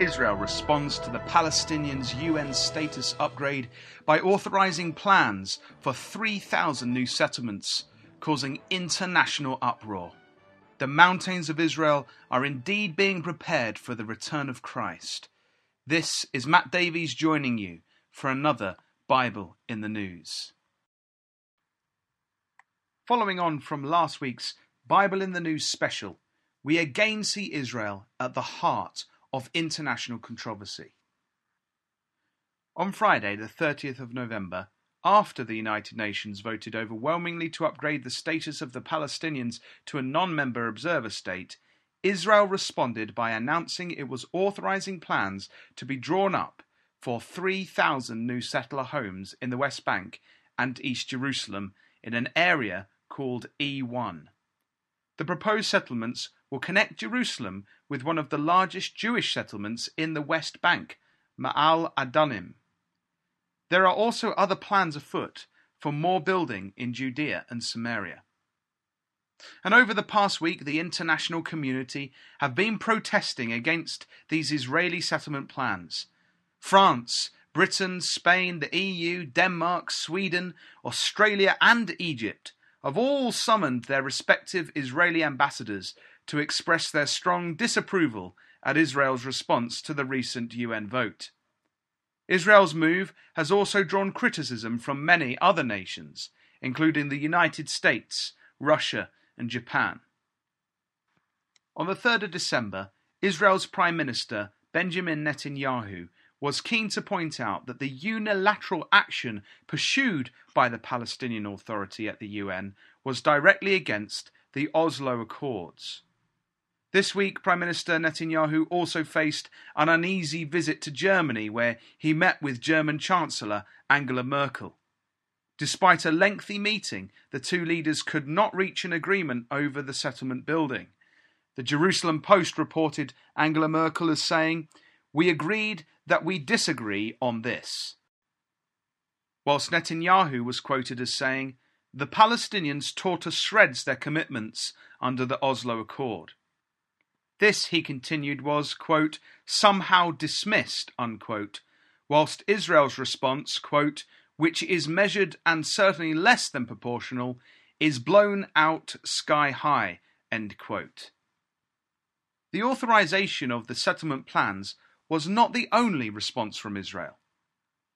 Israel responds to the Palestinians' UN status upgrade by authorizing plans for 3,000 new settlements, causing international uproar. The mountains of Israel are indeed being prepared for the return of Christ. This is Matt Davies joining you for another Bible in the News. Following on from last week's Bible in the News special, we again see Israel at the heart of international controversy. On Friday, the 30th of November, after the United Nations voted overwhelmingly to upgrade the status of the Palestinians to a non member observer state, Israel responded by announcing it was authorizing plans to be drawn up for 3,000 new settler homes in the West Bank and East Jerusalem in an area called E1. The proposed settlements will connect Jerusalem with one of the largest Jewish settlements in the West Bank, Ma'ale Adumim. There are also other plans afoot for more building in Judea and Samaria. And over the past week, the international community have been protesting against these Israeli settlement plans. France, Britain, Spain, the EU, Denmark, Sweden, Australia, and Egypt have all summoned their respective Israeli ambassadors to express their strong disapproval at Israel's response to the recent UN vote. Israel's move has also drawn criticism from many other nations, including the United States, Russia, and Japan. On the 3rd of December, Israel's Prime Minister Benjamin Netanyahu was keen to point out that the unilateral action pursued by the Palestinian Authority at the UN was directly against the Oslo Accords. This week, Prime Minister Netanyahu also faced an uneasy visit to Germany, where he met with German Chancellor Angela Merkel. Despite a lengthy meeting, the two leaders could not reach an agreement over the settlement building. The Jerusalem Post reported Angela Merkel as saying, We agreed that we disagree on this. Whilst Netanyahu was quoted as saying, The Palestinians tore to shreds their commitments under the Oslo Accord. This, he continued, was, quote, somehow dismissed, unquote, whilst Israel's response, quote, which is measured and certainly less than proportional, is blown out sky high, end quote. The authorization of the settlement plans was not the only response from Israel.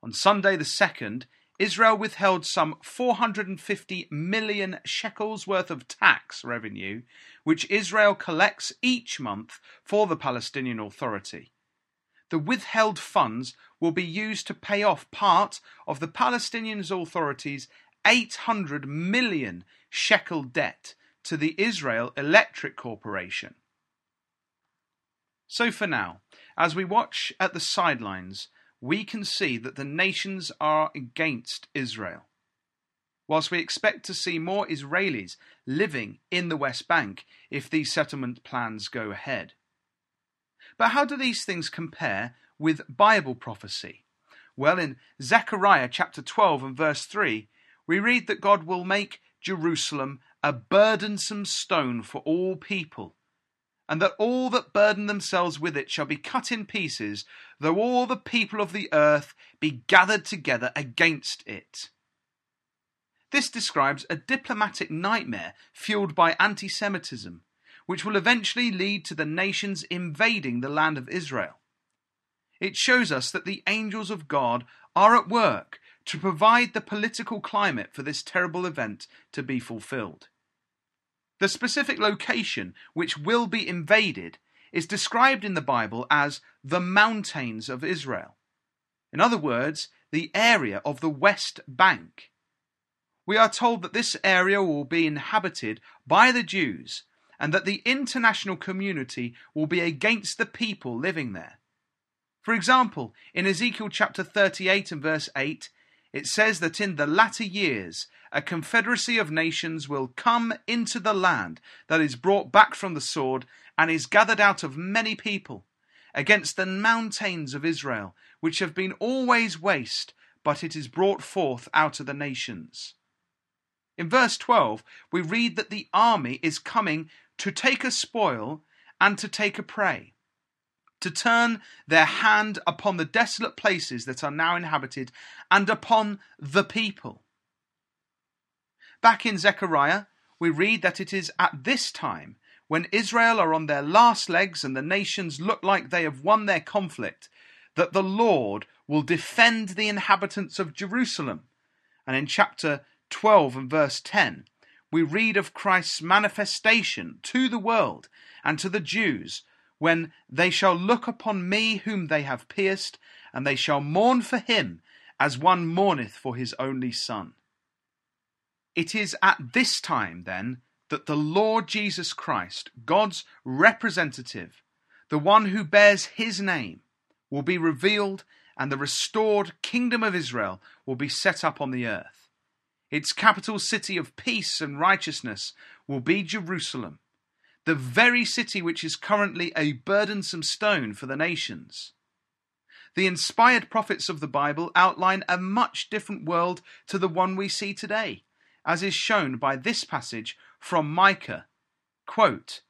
On Sunday the 2nd, Israel withheld some 450 million shekels worth of tax revenue, which Israel collects each month for the Palestinian Authority. The withheld funds will be used to pay off part of the Palestinian Authority's 800 million shekel debt to the Israel Electric Corporation. So, for now, as we watch at the sidelines, we can see that the nations are against Israel. Whilst we expect to see more Israelis living in the West Bank if these settlement plans go ahead. But how do these things compare with Bible prophecy? Well, in Zechariah chapter 12 and verse 3, we read that God will make Jerusalem a burdensome stone for all people, and that all that burden themselves with it shall be cut in pieces, though all the people of the earth be gathered together against it. This describes a diplomatic nightmare fueled by anti Semitism, which will eventually lead to the nations invading the land of Israel. It shows us that the angels of God are at work to provide the political climate for this terrible event to be fulfilled. The specific location which will be invaded is described in the Bible as the mountains of Israel. In other words, the area of the West Bank. We are told that this area will be inhabited by the Jews and that the international community will be against the people living there. For example, in Ezekiel chapter 38 and verse 8, it says that in the latter years a confederacy of nations will come into the land that is brought back from the sword and is gathered out of many people against the mountains of Israel, which have been always waste, but it is brought forth out of the nations. In verse 12, we read that the army is coming to take a spoil and to take a prey. To turn their hand upon the desolate places that are now inhabited and upon the people. Back in Zechariah, we read that it is at this time, when Israel are on their last legs and the nations look like they have won their conflict, that the Lord will defend the inhabitants of Jerusalem. And in chapter 12 and verse 10, we read of Christ's manifestation to the world and to the Jews when they shall look upon me whom they have pierced, and they shall mourn for him as one mourneth for his only son. It is at this time, then, that the Lord Jesus Christ, God's representative, the one who bears his name, will be revealed and the restored kingdom of Israel will be set up on the earth. Its capital city of peace and righteousness will be Jerusalem, the very city which is currently a burdensome stone for the nations. The inspired prophets of the Bible outline a much different world to the one we see today, as is shown by this passage from Micah. Quote,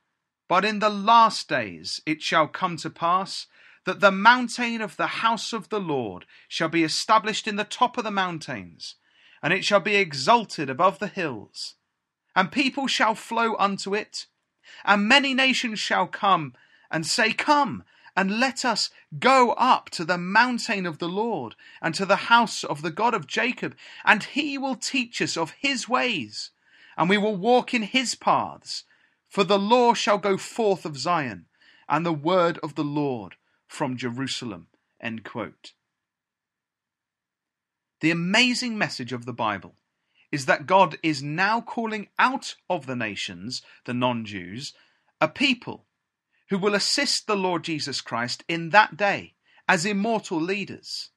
but in the last days it shall come to pass that the mountain of the house of the Lord shall be established in the top of the mountains, and it shall be exalted above the hills. And people shall flow unto it, and many nations shall come and say, Come, and let us go up to the mountain of the Lord, and to the house of the God of Jacob, and he will teach us of his ways, and we will walk in his paths. For the law shall go forth of Zion, and the word of the Lord from Jerusalem. The amazing message of the Bible is that God is now calling out of the nations, the non Jews, a people who will assist the Lord Jesus Christ in that day as immortal leaders.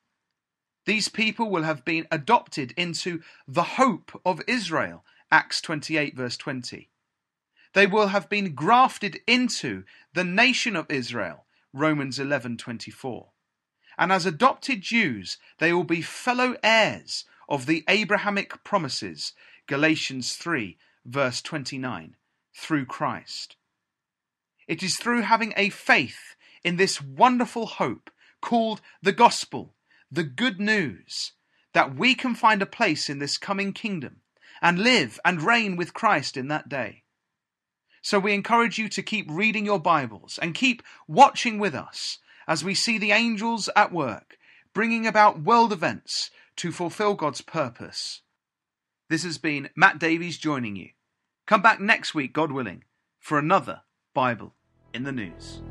These people will have been adopted into the hope of Israel, Acts 28, verse 20. They will have been grafted into the nation of Israel, Romans 11:24. And as adopted Jews, they will be fellow heirs of the Abrahamic promises, Galatians 3 verse 29, through Christ. It is through having a faith in this wonderful hope called the gospel, the good news, that we can find a place in this coming kingdom and live and reign with Christ in that day. So we encourage you to keep reading your Bibles and keep watching with us as we see the angels at work, bringing about world events to fulfill God's purpose. This has been Matt Davies joining you. Come back next week, God willing, for another Bible in the News.